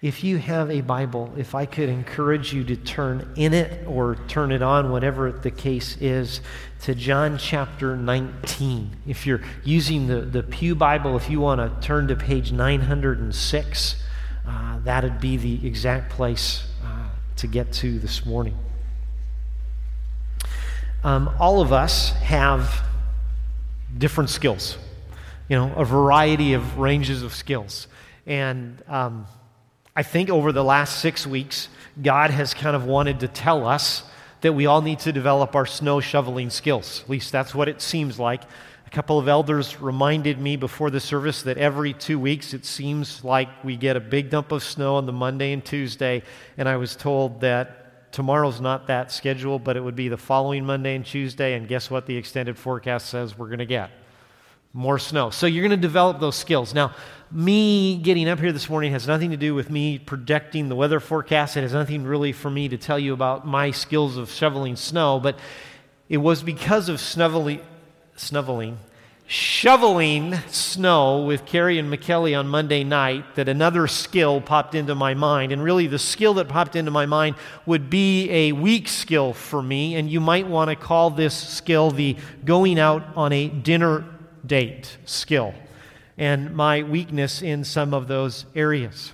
If you have a Bible, if I could encourage you to turn in it or turn it on, whatever the case is, to John chapter 19. If you're using the, the Pew Bible, if you want to turn to page 906, uh, that'd be the exact place uh, to get to this morning. Um, all of us have different skills, you know, a variety of ranges of skills. And um, I think over the last six weeks, God has kind of wanted to tell us that we all need to develop our snow shoveling skills. At least that's what it seems like. A couple of elders reminded me before the service that every two weeks it seems like we get a big dump of snow on the Monday and Tuesday, and I was told that tomorrow's not that schedule, but it would be the following Monday and Tuesday, and guess what the extended forecast says we're going to get? More snow. So you're going to develop those skills. Now, me getting up here this morning has nothing to do with me projecting the weather forecast. It has nothing really for me to tell you about my skills of shoveling snow, but it was because of snuffling, snuffling, shoveling snow with Carrie and McKelly on Monday night that another skill popped into my mind. And really, the skill that popped into my mind would be a weak skill for me. And you might want to call this skill the going out on a dinner date skill and my weakness in some of those areas.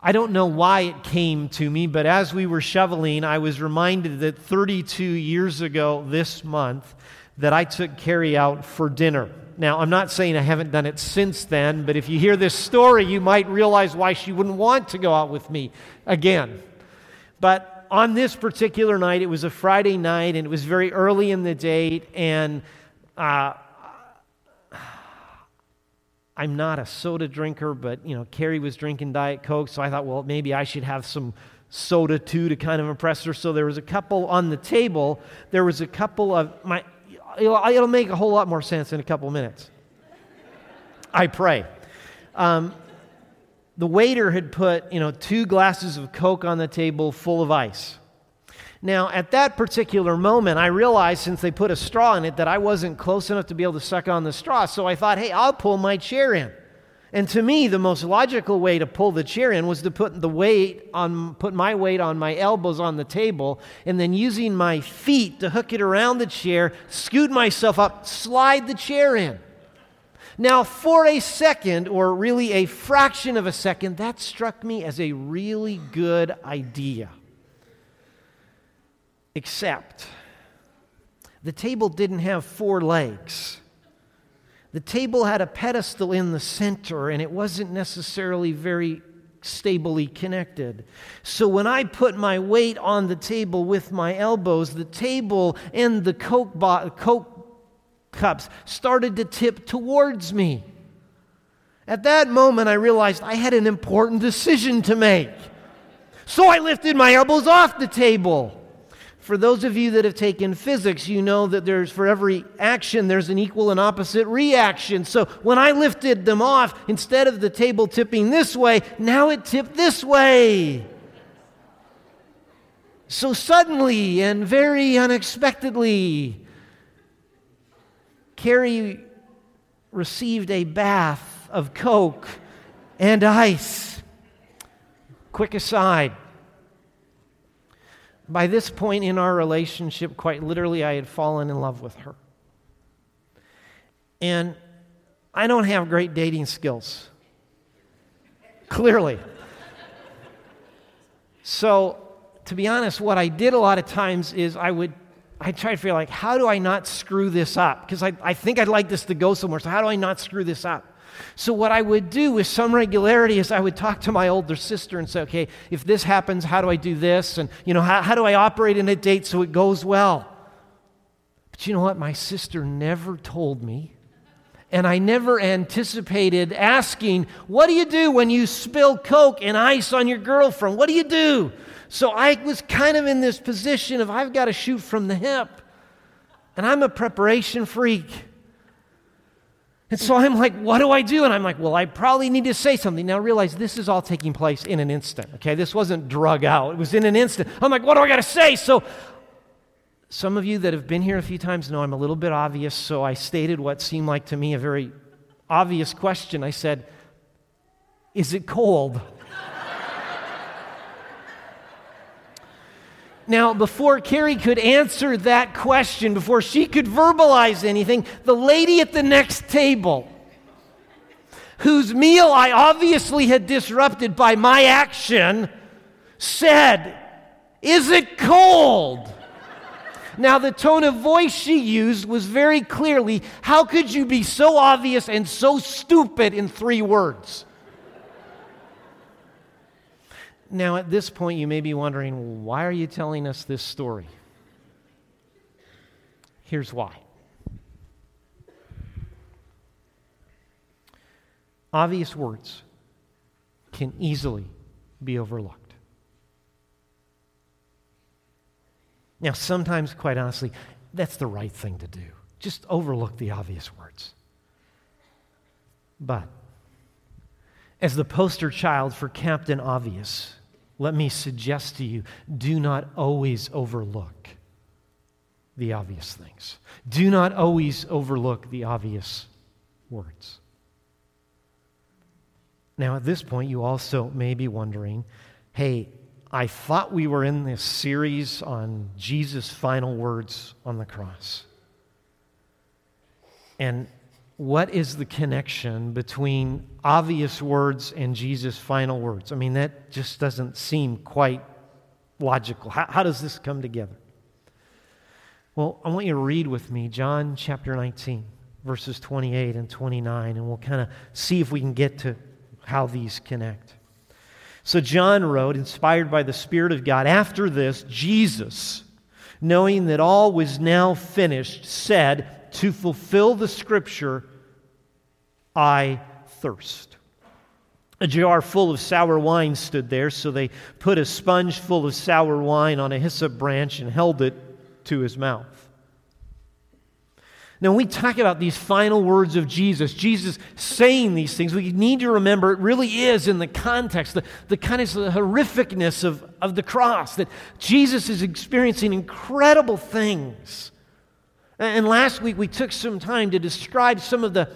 I don't know why it came to me, but as we were shoveling, I was reminded that 32 years ago this month that I took Carrie out for dinner. Now, I'm not saying I haven't done it since then, but if you hear this story, you might realize why she wouldn't want to go out with me again. But on this particular night, it was a Friday night, and it was very early in the date, and uh, I'm not a soda drinker, but you know, Carrie was drinking Diet Coke, so I thought, well, maybe I should have some soda too to kind of impress her. So there was a couple on the table. There was a couple of my. It'll, it'll make a whole lot more sense in a couple minutes. I pray. Um, the waiter had put, you know, two glasses of Coke on the table full of ice. Now, at that particular moment, I realized since they put a straw in it that I wasn't close enough to be able to suck on the straw. So I thought, hey, I'll pull my chair in. And to me, the most logical way to pull the chair in was to put the weight on, put my weight on my elbows on the table, and then using my feet to hook it around the chair, scoot myself up, slide the chair in. Now, for a second, or really a fraction of a second, that struck me as a really good idea. Except the table didn't have four legs. The table had a pedestal in the center, and it wasn't necessarily very stably connected. So when I put my weight on the table with my elbows, the table and the Coke, bo- Coke cups started to tip towards me. At that moment, I realized I had an important decision to make. So I lifted my elbows off the table. For those of you that have taken physics, you know that there's for every action there's an equal and opposite reaction. So when I lifted them off, instead of the table tipping this way, now it tipped this way. So suddenly and very unexpectedly, Carrie received a bath of Coke and ice. Quick aside by this point in our relationship, quite literally, I had fallen in love with her. And I don't have great dating skills. Clearly. so, to be honest, what I did a lot of times is I would I try to figure like, how do I not screw this up? Because I, I think I'd like this to go somewhere. So how do I not screw this up? So, what I would do with some regularity is I would talk to my older sister and say, okay, if this happens, how do I do this? And, you know, how, how do I operate in a date so it goes well? But you know what? My sister never told me. And I never anticipated asking, what do you do when you spill Coke and ice on your girlfriend? What do you do? So I was kind of in this position of I've got to shoot from the hip. And I'm a preparation freak. And so I'm like, what do I do? And I'm like, well, I probably need to say something. Now realize this is all taking place in an instant, okay? This wasn't drug out, it was in an instant. I'm like, what do I got to say? So some of you that have been here a few times know I'm a little bit obvious, so I stated what seemed like to me a very obvious question. I said, Is it cold? Now, before Carrie could answer that question, before she could verbalize anything, the lady at the next table, whose meal I obviously had disrupted by my action, said, Is it cold? Now, the tone of voice she used was very clearly how could you be so obvious and so stupid in three words? Now, at this point, you may be wondering why are you telling us this story? Here's why. Obvious words can easily be overlooked. Now, sometimes, quite honestly, that's the right thing to do. Just overlook the obvious words. But, as the poster child for Captain Obvious, let me suggest to you do not always overlook the obvious things. Do not always overlook the obvious words. Now, at this point, you also may be wondering hey, I thought we were in this series on Jesus' final words on the cross. And what is the connection between obvious words and Jesus' final words? I mean, that just doesn't seem quite logical. How, how, does this come together? Well, I want you to read with me John chapter 19, verses 28 and 29, and we'll kind of see if we can get to how these connect. So John wrote, inspired by the Spirit of God, after this, Jesus, knowing that all was now finished, said, To fulfill the scripture, I thirst. A jar full of sour wine stood there, so they put a sponge full of sour wine on a hyssop branch and held it to his mouth. Now, when we talk about these final words of Jesus, Jesus saying these things, we need to remember it really is in the context, the, the kind of the horrificness of, of the cross, that Jesus is experiencing incredible things. And last week we took some time to describe some of the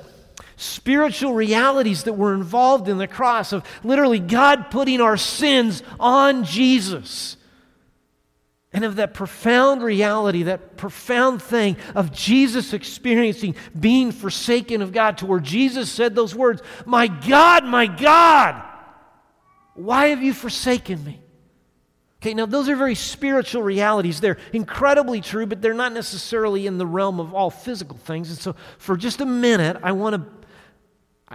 spiritual realities that were involved in the cross of literally God putting our sins on Jesus and of that profound reality, that profound thing of Jesus experiencing being forsaken of God, to where Jesus said those words My God, my God, why have you forsaken me? Okay, now those are very spiritual realities. They're incredibly true, but they're not necessarily in the realm of all physical things. And so, for just a minute, I want to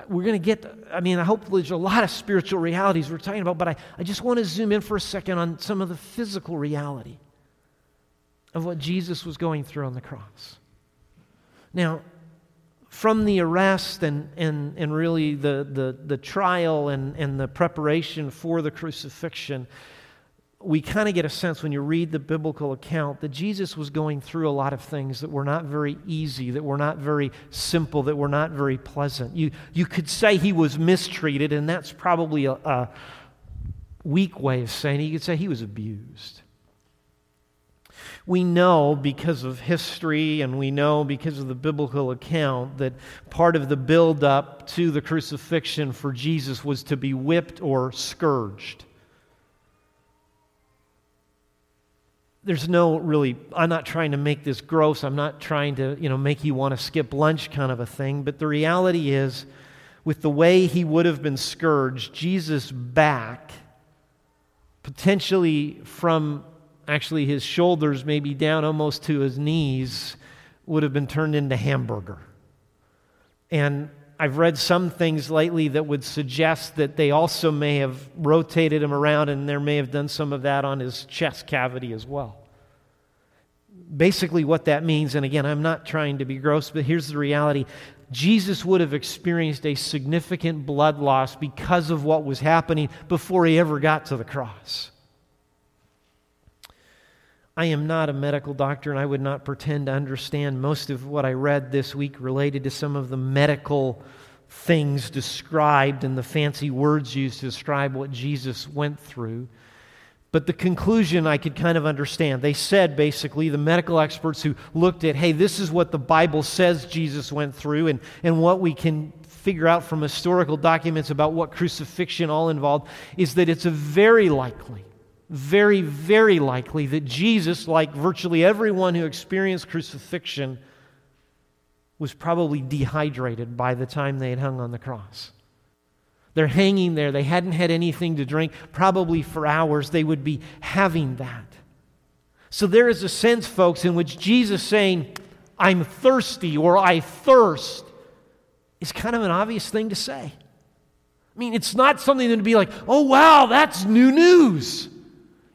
we're going to get, I mean, I hope there's a lot of spiritual realities we're talking about, but I, I just want to zoom in for a second on some of the physical reality of what Jesus was going through on the cross. Now, from the arrest and, and, and really the, the, the trial and, and the preparation for the crucifixion, we kind of get a sense when you read the biblical account that Jesus was going through a lot of things that were not very easy, that were not very simple, that were not very pleasant. You, you could say he was mistreated, and that's probably a, a weak way of saying it. You could say he was abused. We know because of history and we know because of the biblical account that part of the build-up to the crucifixion for Jesus was to be whipped or scourged. There's no really, I'm not trying to make this gross. I'm not trying to, you know, make you want to skip lunch kind of a thing. But the reality is, with the way he would have been scourged, Jesus' back, potentially from actually his shoulders, maybe down almost to his knees, would have been turned into hamburger. And I've read some things lately that would suggest that they also may have rotated him around and there may have done some of that on his chest cavity as well. Basically, what that means, and again, I'm not trying to be gross, but here's the reality Jesus would have experienced a significant blood loss because of what was happening before he ever got to the cross. I am not a medical doctor, and I would not pretend to understand most of what I read this week related to some of the medical things described and the fancy words used to describe what Jesus went through. But the conclusion I could kind of understand. They said basically, the medical experts who looked at, hey, this is what the Bible says Jesus went through, and, and what we can figure out from historical documents about what crucifixion all involved, is that it's a very likely very, very likely that Jesus, like virtually everyone who experienced crucifixion, was probably dehydrated by the time they had hung on the cross. They're hanging there. They hadn't had anything to drink, probably for hours. They would be having that. So there is a sense, folks, in which Jesus saying, I'm thirsty or I thirst is kind of an obvious thing to say. I mean, it's not something to be like, oh, wow, that's new news.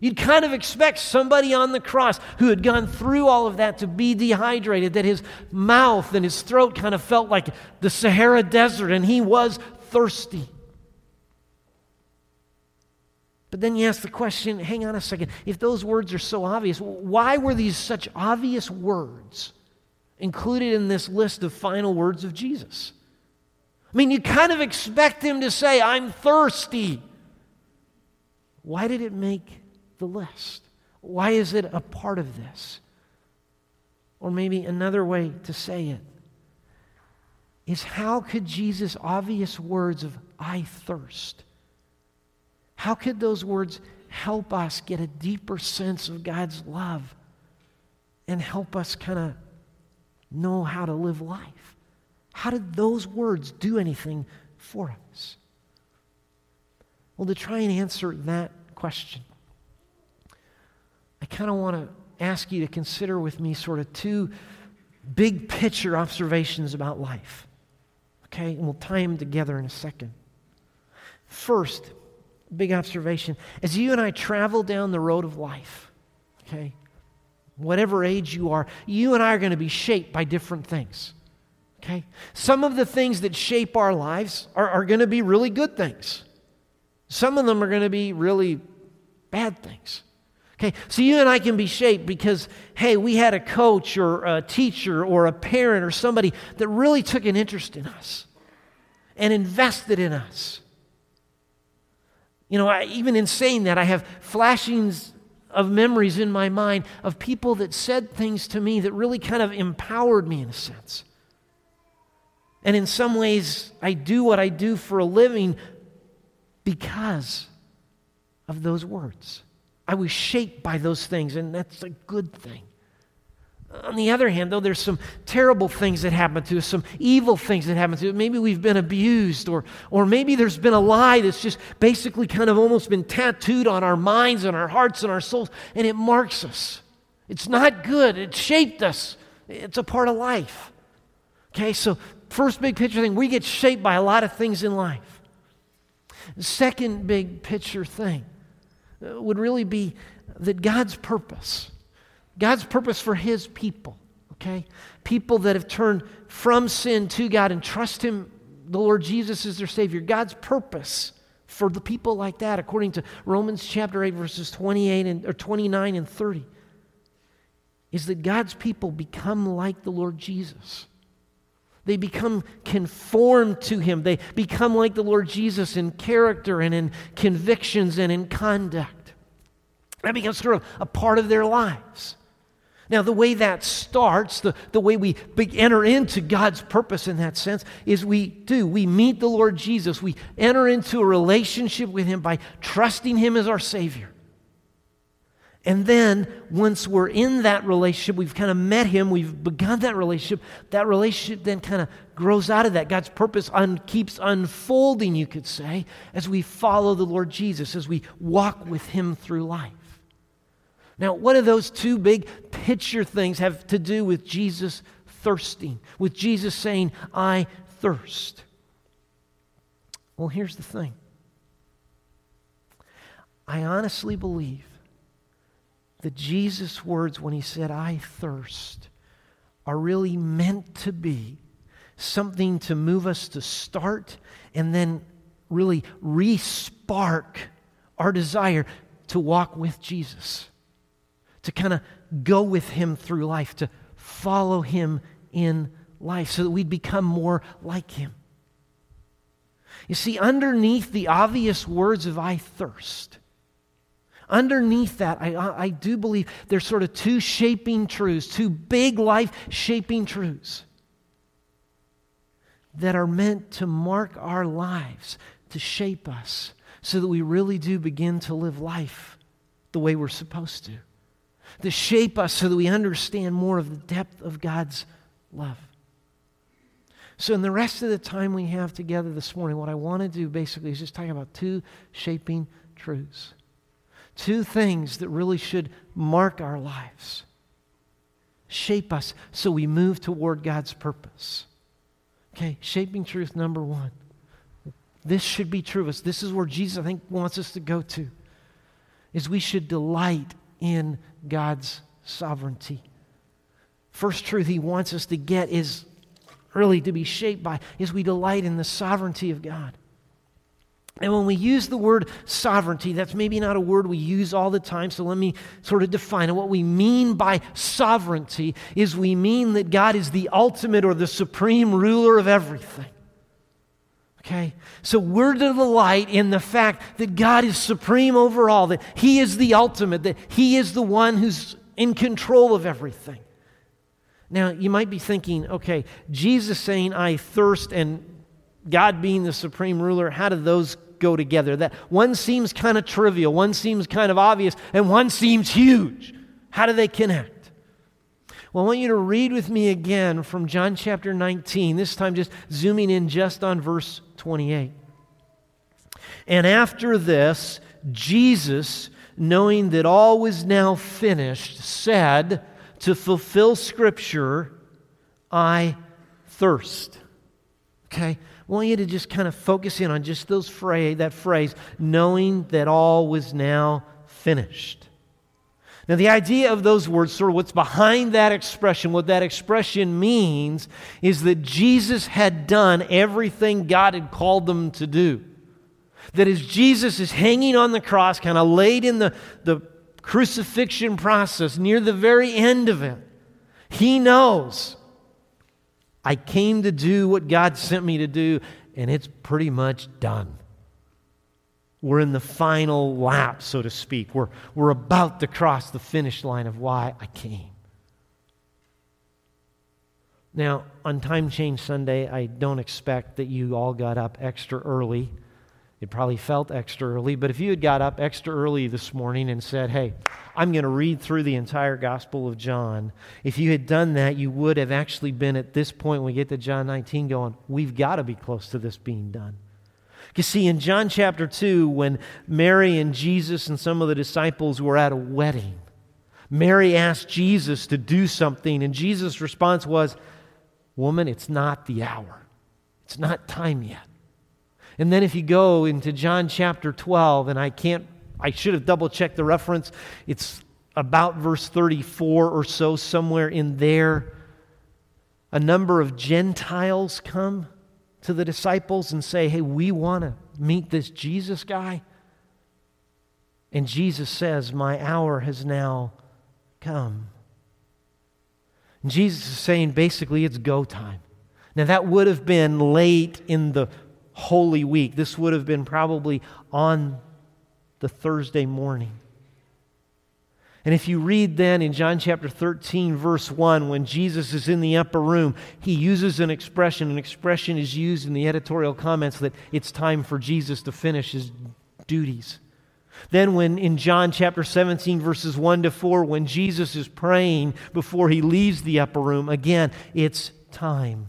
You'd kind of expect somebody on the cross who had gone through all of that to be dehydrated, that his mouth and his throat kind of felt like the Sahara Desert and he was thirsty. But then you ask the question hang on a second. If those words are so obvious, why were these such obvious words included in this list of final words of Jesus? I mean, you kind of expect him to say, I'm thirsty. Why did it make the list? Why is it a part of this? Or maybe another way to say it is how could Jesus' obvious words of, I thirst, how could those words help us get a deeper sense of God's love and help us kind of know how to live life? How did those words do anything for us? Well, to try and answer that question, I kind of want to ask you to consider with me sort of two big picture observations about life. Okay? And we'll tie them together in a second. First, big observation as you and I travel down the road of life, okay? Whatever age you are, you and I are going to be shaped by different things. Okay? Some of the things that shape our lives are, are going to be really good things. Some of them are going to be really bad things. Okay, so you and I can be shaped because, hey, we had a coach or a teacher or a parent or somebody that really took an interest in us and invested in us. You know, I, even in saying that, I have flashings of memories in my mind of people that said things to me that really kind of empowered me in a sense. And in some ways, I do what I do for a living because of those words. I was shaped by those things, and that's a good thing. On the other hand, though, there's some terrible things that happen to us, some evil things that happen to us. Maybe we've been abused, or, or maybe there's been a lie that's just basically kind of almost been tattooed on our minds and our hearts and our souls, and it marks us. It's not good. It shaped us. It's a part of life. Okay, so first big picture thing, we get shaped by a lot of things in life. second big picture thing Uh, would really be that God's purpose, God's purpose for His people, okay? People that have turned from sin to God and trust Him, the Lord Jesus is their Savior. God's purpose for the people like that, according to Romans chapter 8, verses 28 and, or 29 and 30, is that God's people become like the Lord Jesus. They become conformed to him. They become like the Lord Jesus in character and in convictions and in conduct. That becomes sort of a part of their lives. Now, the way that starts, the, the way we enter into God's purpose in that sense, is we do. We meet the Lord Jesus. We enter into a relationship with Him by trusting Him as our Savior. And then, once we're in that relationship, we've kind of met Him, we've begun that relationship, that relationship then kind of grows out of that. God's purpose un- keeps unfolding, you could say, as we follow the Lord Jesus, as we walk with Him through life. Now, what do those two big picture things have to do with Jesus thirsting, with Jesus saying, I thirst? Well, here's the thing I honestly believe that Jesus' words when he said, I thirst, are really meant to be something to move us to start and then really re spark our desire to walk with Jesus, to kind of go with him through life, to follow him in life so that we'd become more like him. You see, underneath the obvious words of I thirst, Underneath that, I, I do believe there's sort of two shaping truths, two big life shaping truths that are meant to mark our lives, to shape us, so that we really do begin to live life the way we're supposed to, to shape us so that we understand more of the depth of God's love. So, in the rest of the time we have together this morning, what I want to do basically is just talk about two shaping truths. Two things that really should mark our lives, shape us so we move toward God's purpose. Okay, shaping truth number one. This should be true of us. This is where Jesus, I think, wants us to go to. Is we should delight in God's sovereignty. First truth he wants us to get is really to be shaped by is we delight in the sovereignty of God. And when we use the word sovereignty, that's maybe not a word we use all the time, so let me sort of define it. What we mean by sovereignty is we mean that God is the ultimate or the supreme ruler of everything. Okay? So we're to delight in the fact that God is supreme over all, that He is the ultimate, that He is the one who's in control of everything. Now, you might be thinking, okay, Jesus saying, I thirst, and God being the supreme ruler, how do those go together? That one seems kind of trivial, one seems kind of obvious, and one seems huge. How do they connect? Well, I want you to read with me again from John chapter 19, this time just zooming in just on verse 28. And after this, Jesus, knowing that all was now finished, said, to fulfill Scripture, I thirst. Okay? Want you to just kind of focus in on just those phrase, that phrase, knowing that all was now finished. Now, the idea of those words, sort of what's behind that expression, what that expression means, is that Jesus had done everything God had called them to do. That as Jesus is hanging on the cross, kind of laid in the, the crucifixion process, near the very end of it, he knows I came to do what God sent me to do, and it's pretty much done. We're in the final lap, so to speak. We're, we're about to cross the finish line of why I came. Now, on Time Change Sunday, I don't expect that you all got up extra early it probably felt extra early, but if you had got up extra early this morning and said, Hey, I'm going to read through the entire Gospel of John, if you had done that, you would have actually been at this point when we get to John 19 going, We've got to be close to this being done. You see, in John chapter 2, when Mary and Jesus and some of the disciples were at a wedding, Mary asked Jesus to do something, and Jesus' response was, Woman, it's not the hour. It's not time yet. And then if you go into John chapter 12, and I can't, I should have double checked the reference, it's about verse 34 or so, somewhere in there. A number of Gentiles come to the disciples and say, Hey, we want to meet this Jesus guy. And Jesus says, My hour has now come. And Jesus is saying basically it's go time. Now, that would have been late in the Holy Week. This would have been probably on the Thursday morning. And if you read then in John chapter 13, verse 1, when Jesus is in the upper room, he uses an expression. An expression is used in the editorial comments that it's time for Jesus to finish his duties. Then, when in John chapter 17, verses 1 to 4, when Jesus is praying before he leaves the upper room, again, it's time.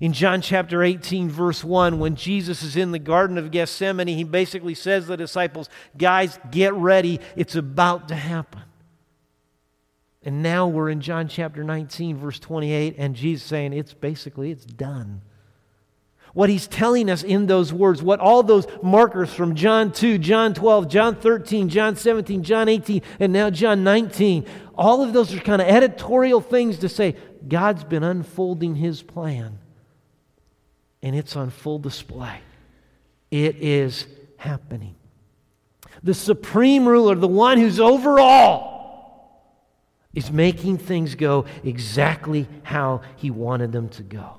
In John chapter 18, verse 1, when Jesus is in the Garden of Gethsemane, he basically says to the disciples, Guys, get ready. It's about to happen. And now we're in John chapter 19, verse 28, and Jesus saying, It's basically, it's done. What he's telling us in those words, what all those markers from John 2, John 12, John 13, John 17, John 18, and now John 19, all of those are kind of editorial things to say God's been unfolding his plan and it's on full display. It is happening. The supreme ruler, the one who's over all, is making things go exactly how he wanted them to go.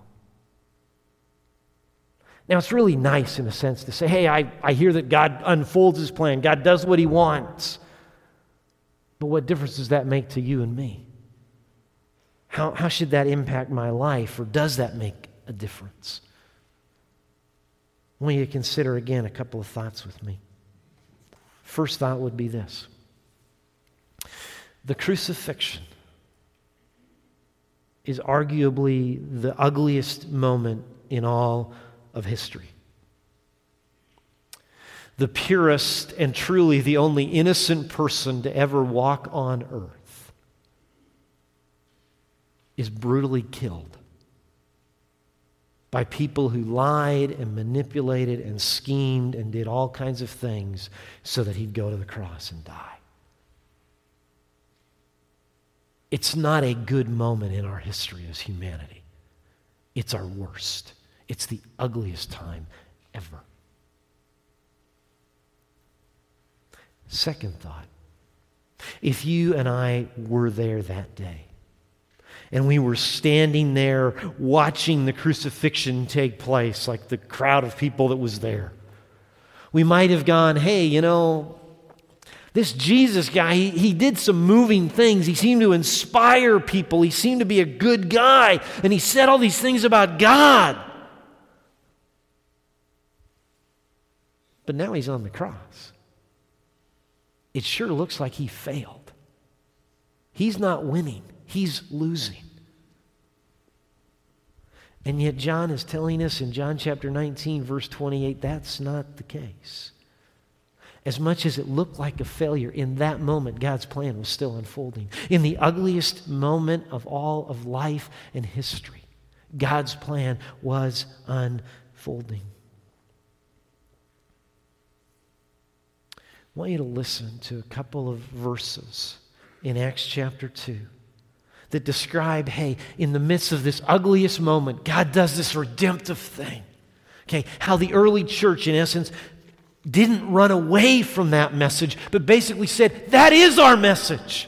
Now, it's really nice in a sense to say, hey, I, I hear that God unfolds his plan, God does what he wants. But what difference does that make to you and me? How, how should that impact my life, or does that make a difference? I want you to consider again a couple of thoughts with me. First thought would be this The crucifixion is arguably the ugliest moment in all of history. The purest and truly the only innocent person to ever walk on earth is brutally killed by people who lied and manipulated and schemed and did all kinds of things so that he'd go to the cross and die. It's not a good moment in our history as humanity. It's our worst. It's the ugliest time ever. Second thought if you and I were there that day, and we were standing there watching the crucifixion take place, like the crowd of people that was there, we might have gone, hey, you know, this Jesus guy, he, he did some moving things. He seemed to inspire people. He seemed to be a good guy. And he said all these things about God. But now he's on the cross. It sure looks like he failed. He's not winning, he's losing. And yet, John is telling us in John chapter 19, verse 28, that's not the case as much as it looked like a failure, in that moment, God's plan was still unfolding. In the ugliest moment of all of life and history, God's plan was unfolding. I want you to listen to a couple of verses in Acts chapter 2 that describe hey, in the midst of this ugliest moment, God does this redemptive thing. Okay, how the early church, in essence, didn't run away from that message, but basically said, That is our message.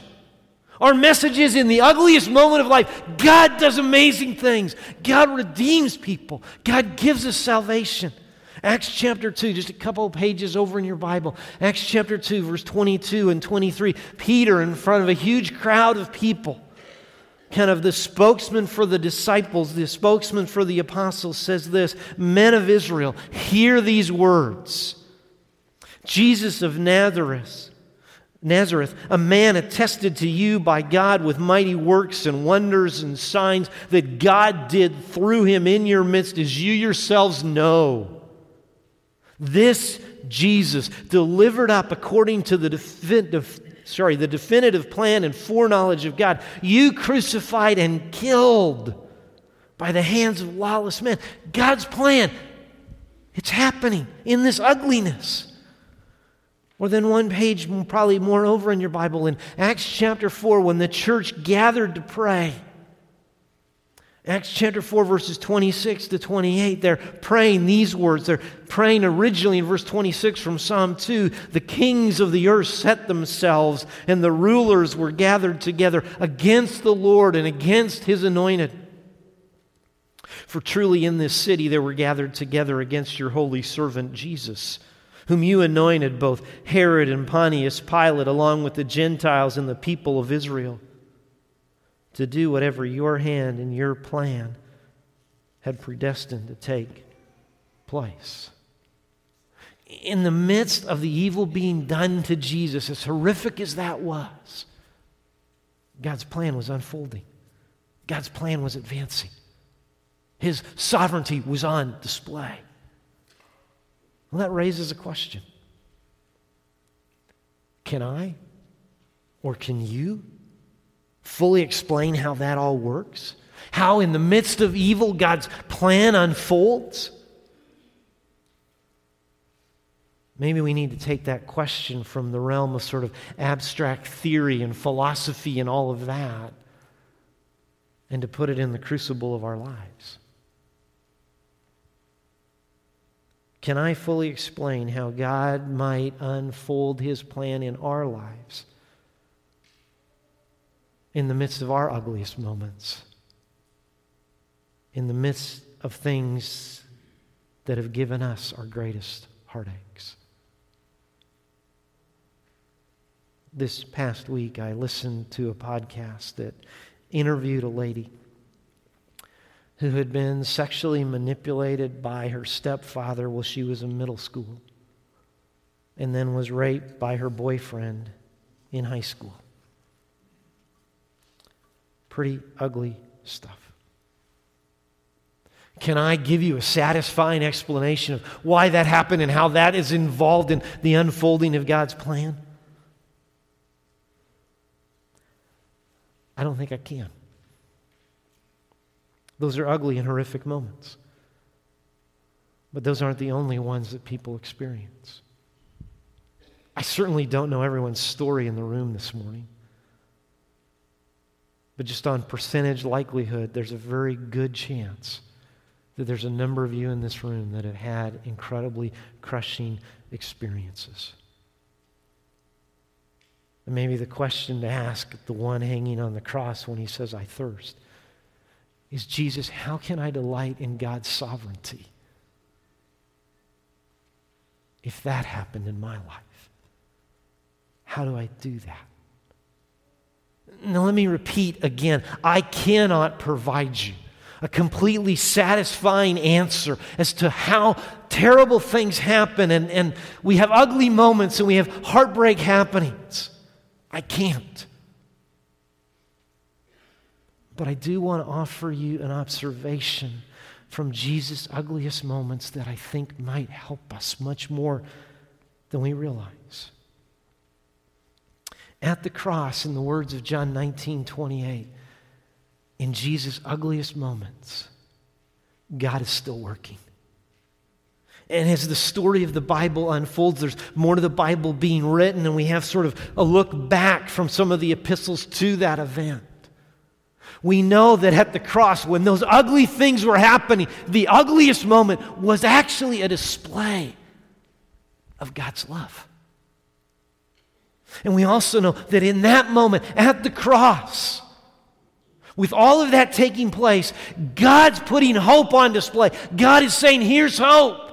Our message is in the ugliest moment of life, God does amazing things. God redeems people. God gives us salvation. Acts chapter 2, just a couple of pages over in your Bible. Acts chapter 2, verse 22 and 23. Peter, in front of a huge crowd of people, kind of the spokesman for the disciples, the spokesman for the apostles, says this Men of Israel, hear these words. Jesus of Nazareth, Nazareth, a man attested to you by God with mighty works and wonders and signs that God did through him in your midst, as you yourselves know. This Jesus, delivered up according to the sorry, the definitive plan and foreknowledge of God, you crucified and killed by the hands of lawless men. God's plan, it's happening in this ugliness. Or then one page, probably more over in your Bible, in Acts chapter 4, when the church gathered to pray. Acts chapter 4, verses 26 to 28, they're praying these words. They're praying originally in verse 26 from Psalm 2 The kings of the earth set themselves, and the rulers were gathered together against the Lord and against his anointed. For truly in this city they were gathered together against your holy servant Jesus whom you anointed, both Herod and Pontius Pilate, along with the Gentiles and the people of Israel, to do whatever your hand and your plan had predestined to take place. In the midst of the evil being done to Jesus, as horrific as that was, God's plan was unfolding. God's plan was advancing. His sovereignty was on display. Well, that raises a question Can I or can you fully explain how that all works? How, in the midst of evil, God's plan unfolds? Maybe we need to take that question from the realm of sort of abstract theory and philosophy and all of that and to put it in the crucible of our lives. Can I fully explain how God might unfold his plan in our lives in the midst of our ugliest moments, in the midst of things that have given us our greatest heartaches? This past week, I listened to a podcast that interviewed a lady who had been sexually manipulated by her stepfather while she was in middle school and then was raped by her boyfriend in high school. Pretty ugly stuff. Can I give you a satisfying explanation of why that happened and how that is involved in the unfolding of God's plan? I don't think I can. Those are ugly and horrific moments. But those aren't the only ones that people experience. I certainly don't know everyone's story in the room this morning. But just on percentage likelihood, there's a very good chance that there's a number of you in this room that have had incredibly crushing experiences. And maybe the question to ask the one hanging on the cross when he says, I thirst, is Jesus, how can I delight in God's sovereignty if that happened in my life? How do I do that? Now, let me repeat again I cannot provide you a completely satisfying answer as to how terrible things happen and, and we have ugly moments and we have heartbreak happenings. I can't. But I do want to offer you an observation from Jesus' ugliest moments that I think might help us much more than we realize. At the cross, in the words of John 19 28, in Jesus' ugliest moments, God is still working. And as the story of the Bible unfolds, there's more to the Bible being written, and we have sort of a look back from some of the epistles to that event. We know that at the cross, when those ugly things were happening, the ugliest moment was actually a display of God's love. And we also know that in that moment, at the cross, with all of that taking place, God's putting hope on display. God is saying, Here's hope.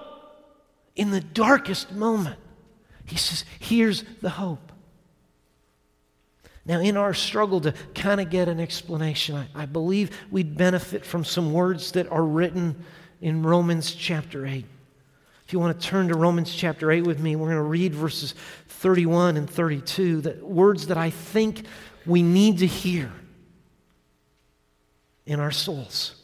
In the darkest moment, He says, Here's the hope. Now, in our struggle to kind of get an explanation, I, I, believe we'd benefit from some words that are written in Romans chapter 8. You want to turn to Romans chapter 8 with me, we're going to read verses 31 and 32, the words that I think we need to hear in our souls.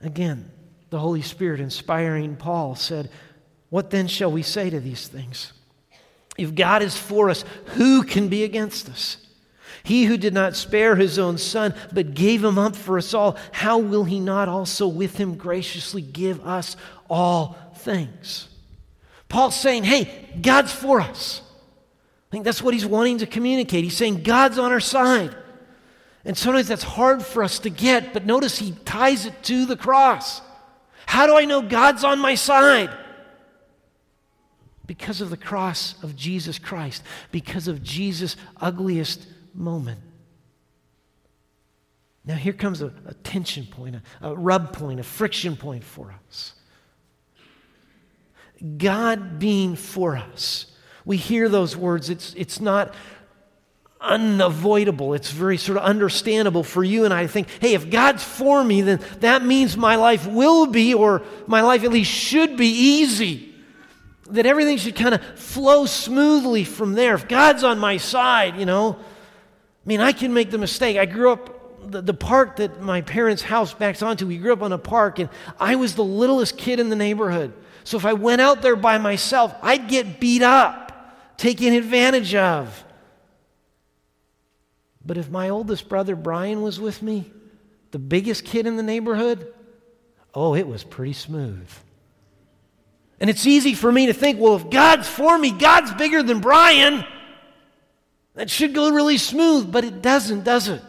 Again, the Holy Spirit inspiring Paul said, What then shall we say to these things? If God is for us, who can be against us? He who did not spare his own son, but gave him up for us all, how will he not also with him graciously give us all things? Paul's saying, hey, God's for us. I think that's what he's wanting to communicate. He's saying, God's on our side. And sometimes that's hard for us to get, but notice he ties it to the cross. How do I know God's on my side? Because of the cross of Jesus Christ, because of Jesus' ugliest moment. Now, here comes a, a tension point, a, a rub point, a friction point for us. God being for us. We hear those words. It's, it's not unavoidable. It's very sort of understandable for you and I to think, hey, if God's for me, then that means my life will be, or my life at least should be easy. That everything should kind of flow smoothly from there. If God's on my side, you know, I mean, I can make the mistake. I grew up, the, the park that my parents' house backs onto, we grew up on a park, and I was the littlest kid in the neighborhood. So if I went out there by myself, I'd get beat up, taken advantage of. But if my oldest brother Brian was with me, the biggest kid in the neighborhood, oh, it was pretty smooth. And it's easy for me to think, well, if God's for me, God's bigger than Brian. That should go really smooth, but it doesn't, does it?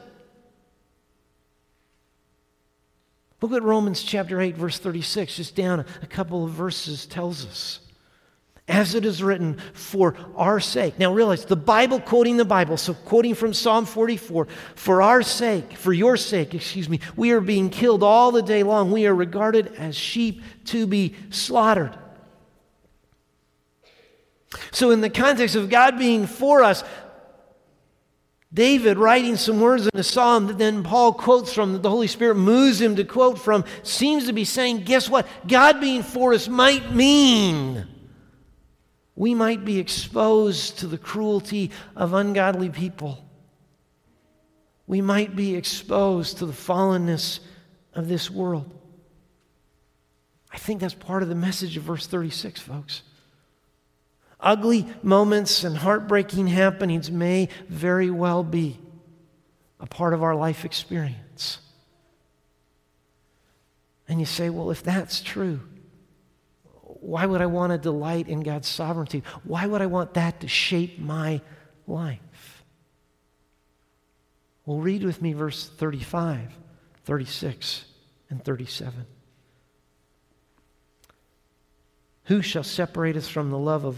Look at Romans chapter 8, verse 36, just down a couple of verses tells us as it is written, for our sake. Now realize the Bible quoting the Bible, so quoting from Psalm 44, for our sake, for your sake, excuse me, we are being killed all the day long. We are regarded as sheep to be slaughtered. So, in the context of God being for us, David writing some words in a psalm that then Paul quotes from, that the Holy Spirit moves him to quote from, seems to be saying, guess what? God being for us might mean we might be exposed to the cruelty of ungodly people. we might be exposed to the fallenness of this world. I think that's part of the message of verse 36, folks. Ugly moments and heartbreaking happenings may very well be a part of our life experience. And you say, well, if that's true, why would I want to delight in God's sovereignty? Why would I want that to shape my life? Well, read with me verse 35, 36, and 37. Who shall separate us from the love of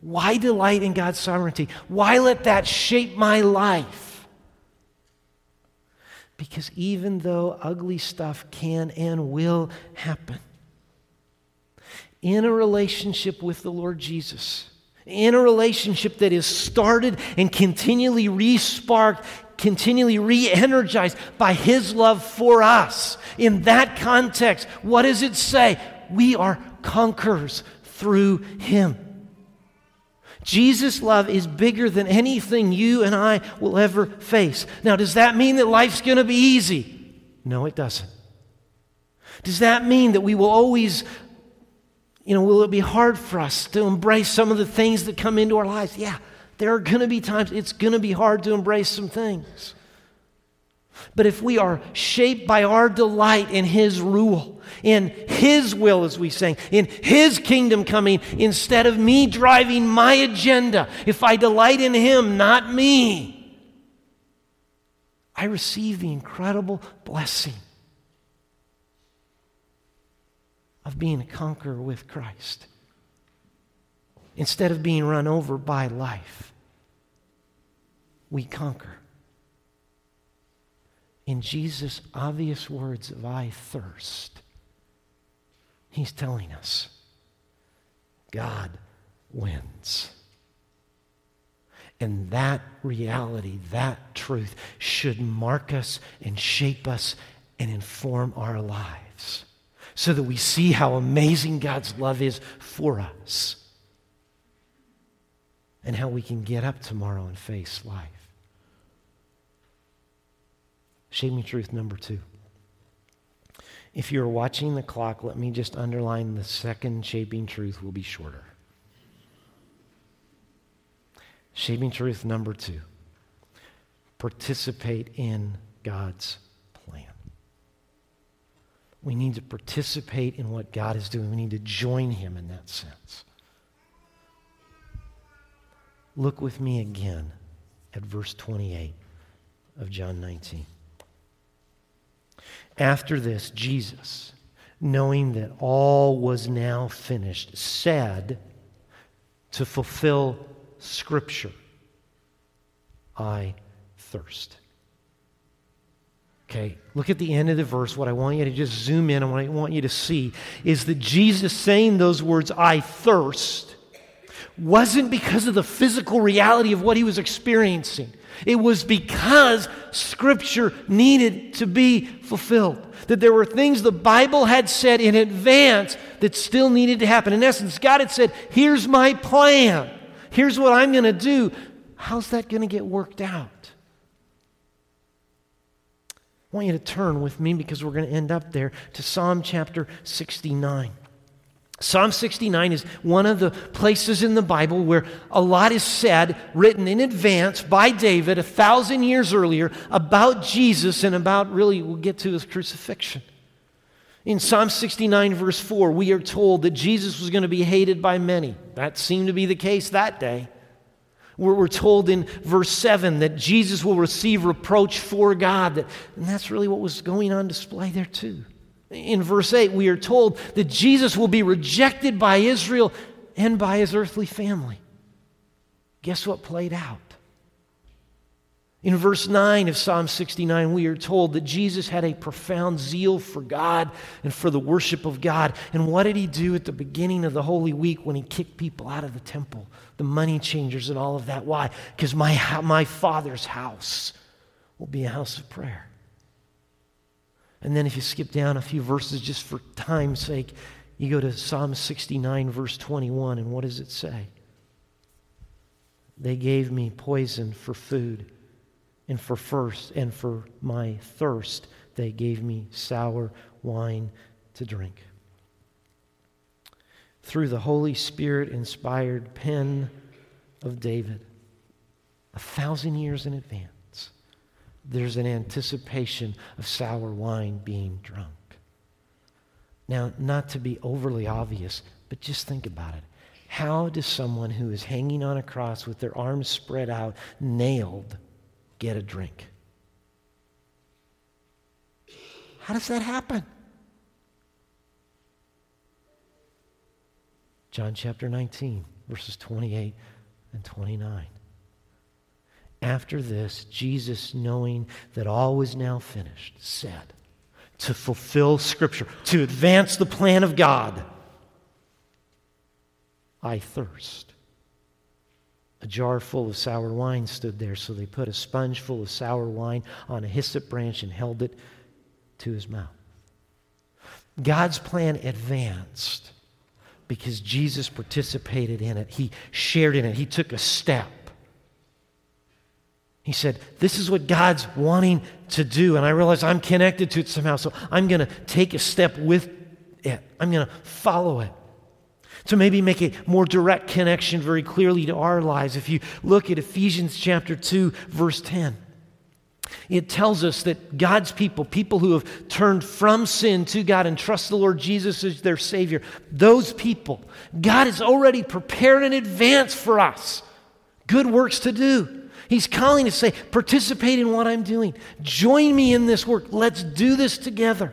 Why delight in God's sovereignty? Why let that shape my life? Because even though ugly stuff can and will happen, in a relationship with the Lord Jesus, in a relationship that is started and continually re sparked, continually re energized by His love for us. In that context, what does it say? We are conquerors through Him. Jesus' love is bigger than anything you and I will ever face. Now, does that mean that life's going to be easy? No, it doesn't. Does that mean that we will always you know, will it be hard for us to embrace some of the things that come into our lives? Yeah, there are going to be times it's going to be hard to embrace some things. But if we are shaped by our delight in His rule, in His will, as we sing, in His kingdom coming, instead of me driving my agenda, if I delight in Him, not me, I receive the incredible blessing of being a conqueror with Christ. Instead of being run over by life, we conquer. In Jesus' obvious words of I thirst, he's telling us God wins. And that reality, that truth, should mark us and shape us and inform our lives so that we see how amazing God's love is for us and how we can get up tomorrow and face life. Shaping truth number two. If you're watching the clock, let me just underline the second shaping truth will be shorter. Shaping truth number two participate in God's plan. we need to participate in what God is doing. We need to join Him in that sense. Look with me again at verse 28 of John 19. After this, Jesus, knowing that all was now finished, said to fulfill Scripture, I thirst. Okay, look at the end of the verse. What I want you to just zoom in and what I want you to see is that Jesus saying those words, I thirst, wasn't because of the physical reality of what he was experiencing. It was because Scripture needed to be fulfilled. That there were things the Bible had said in advance that still needed to happen. In essence, God had said, Here's my plan. Here's what I'm going to do. How's that going to get worked out? I want you to turn with me because we're going to end up there to Psalm chapter 69. Psalm 69 is one of the places in the Bible where a lot is said, written in advance by David a thousand years earlier about Jesus and about really, we'll get to his crucifixion. In Psalm 69, verse 4, we are told that Jesus was going to be hated by many. That seemed to be the case that day. We're, told in verse 7 that Jesus will receive reproach for God. And that's really what was going on display there, too. In verse 8, we are told that Jesus will be rejected by Israel and by his earthly family. Guess what played out? In verse 9 of Psalm 69, we are told that Jesus had a profound zeal for God and for the worship of God. And what did he do at the beginning of the Holy Week when he kicked people out of the temple, the money changers, and all of that? Why? Because my, my Father's house will be a house of prayer. And then if you skip down a few verses just for time's sake, you go to Psalm 69, verse 21, and what does it say? They gave me poison for food and for first and for my thirst they gave me sour wine to drink. Through the Holy Spirit inspired pen of David, a thousand years in advance, there's an anticipation of sour wine being drunk. Now, not to be overly obvious, but just think about it. How does someone who is hanging on a cross with their arms spread out, nailed, get a drink. How does that happen? John chapter 19, verses 28 and 29. After this, Jesus, knowing that all was now finished, said, to fulfill Scripture, to advance the plan of God, I thirst. A jar full of sour wine stood there, so they put a sponge full of sour wine on a hyssop branch and held it to his mouth. God's plan advanced because Jesus participated in it. He shared in it. He took a step. He said, This is what God's wanting to do. And I realize I'm connected to it somehow. So I'm going to take a step with it, I'm going to follow it to maybe make a more direct connection very clearly to our lives. If you look at Ephesians chapter 2, verse 10, it tells us that God's people, people who have turned from sin to God and trust the Lord Jesus as their Savior, those people, God has already prepared in advance for us good works to do. He's calling to say, participate in what I'm doing. Join me in this work. Let's do this together.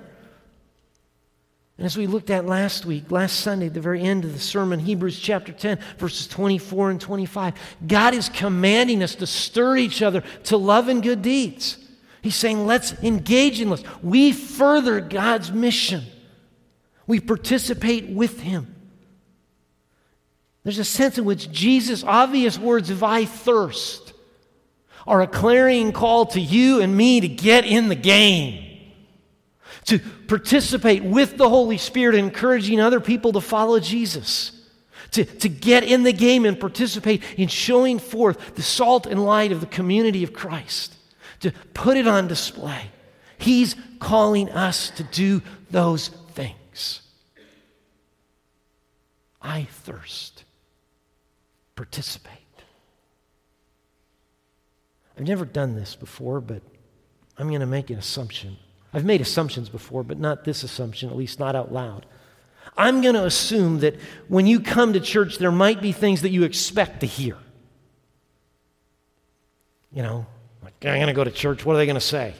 And as we looked at last week, last Sunday, the very end of the sermon, Hebrews chapter 10, verses 24 and 25, God is commanding us to stir each other to love and good deeds. He's saying, let's engage in this. We further God's mission, we participate with Him. There's a sense in which Jesus' obvious words of I thirst are a clarion call to you and me to get in the game to participate with the Holy Spirit, encouraging other people to follow Jesus, to, to get in the game and participate in showing forth the salt and light of the community of Christ, to put it on display. He's calling us to do those things. I thirst. Participate. I've never done this before, but I'm going to make an assumption. I've made assumptions before, but not this assumption, at least not out loud. I'm going to assume that when you come to church, there might be things that you expect to hear. You know, like, I'm going to go to church. What are they going to say?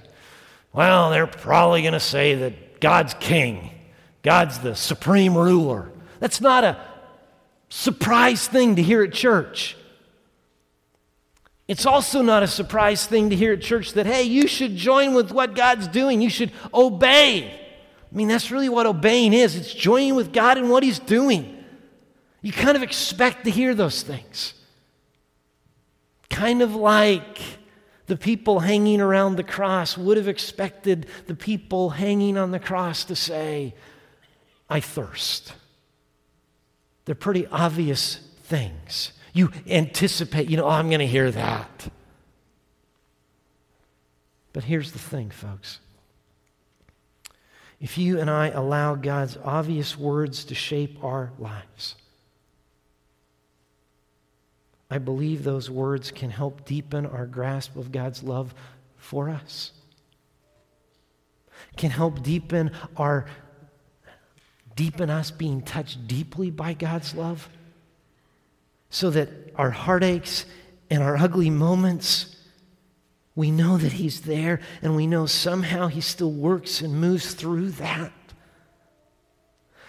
Well, they're probably going to say that God's king, God's the supreme ruler. That's not a surprise thing to hear at church. It's also not a surprise thing to hear at church that, hey, you should join with what God's doing. You should obey. I mean, that's really what obeying is it's joining with God in what He's doing. You kind of expect to hear those things. Kind of like the people hanging around the cross would have expected the people hanging on the cross to say, I thirst. They're pretty obvious things. You anticipate, you know, oh, I'm going to hear that. But here's the thing, folks. If you and I allow God's obvious words to shape our lives, I believe those words can help deepen our grasp of God's love for us. Can help deepen our deepen us being touched deeply by God's love so that our heartaches and our ugly moments, we know that He's there and we know somehow He still works and moves through that.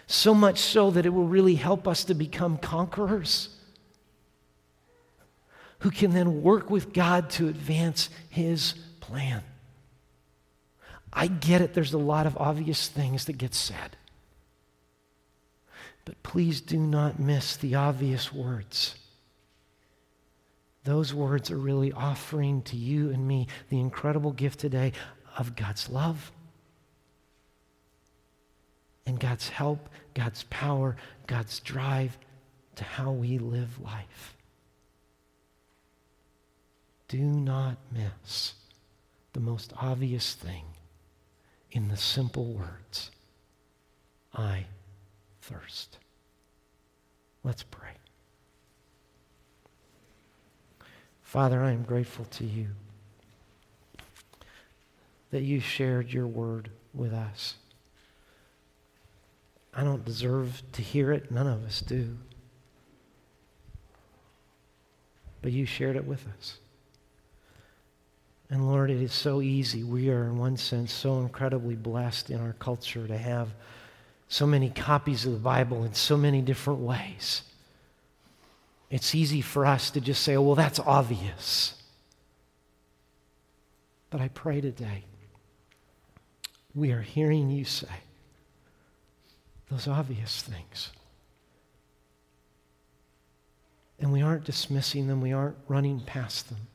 So much so that it will really help us to become conquerors. who can then work with God to advance his plan. I get it, there's a lot of obvious things that get said. But please do not miss the obvious words. Those words are really offering to you and me the incredible gift today of God's love and God's help, God's power, God's drive to how we live life. Do not miss the most obvious thing in the simple words I thirst. Let's pray. Father, I am grateful to you that you shared your word with us. I don't deserve to hear it, none of us do. But you shared it with us. And Lord, it is so easy. We are, in one sense, so incredibly blessed in our culture to have so many copies of the Bible in so many different ways. It's easy for us to just say, oh, well, that's obvious. But I pray today, we are hearing you say those obvious things. And we aren't dismissing them, we aren't running past them.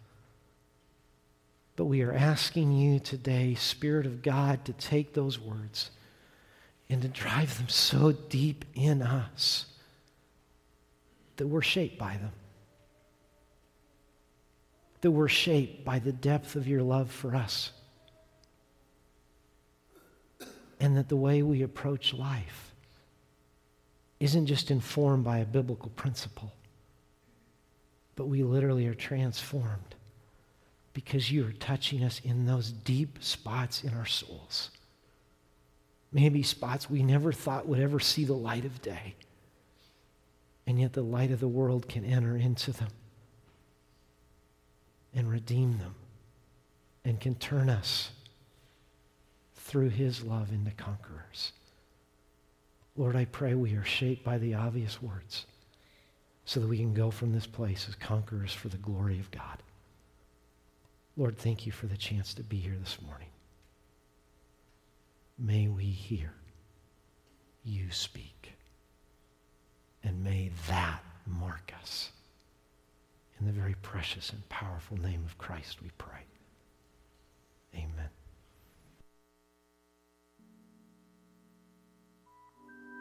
But we are asking you today, Spirit of God, to take those words and to drive them so deep in us that we're shaped by them. That we're shaped by the depth of your love for us. And that the way we approach life isn't just informed by a biblical principle, but we literally are transformed because you are touching us in those deep spots in our souls. Maybe spots we never thought would ever see the light of day. And yet the light of the world can enter into them and redeem them and can turn us through his love into conquerors. Lord, I pray we are shaped by the obvious words so that we can go from this place as conquerors for the glory of God. Lord, thank you for the chance to be here this morning may we hear you speak. And may that mark us. In the very precious and powerful name of Christ, we pray. Amen.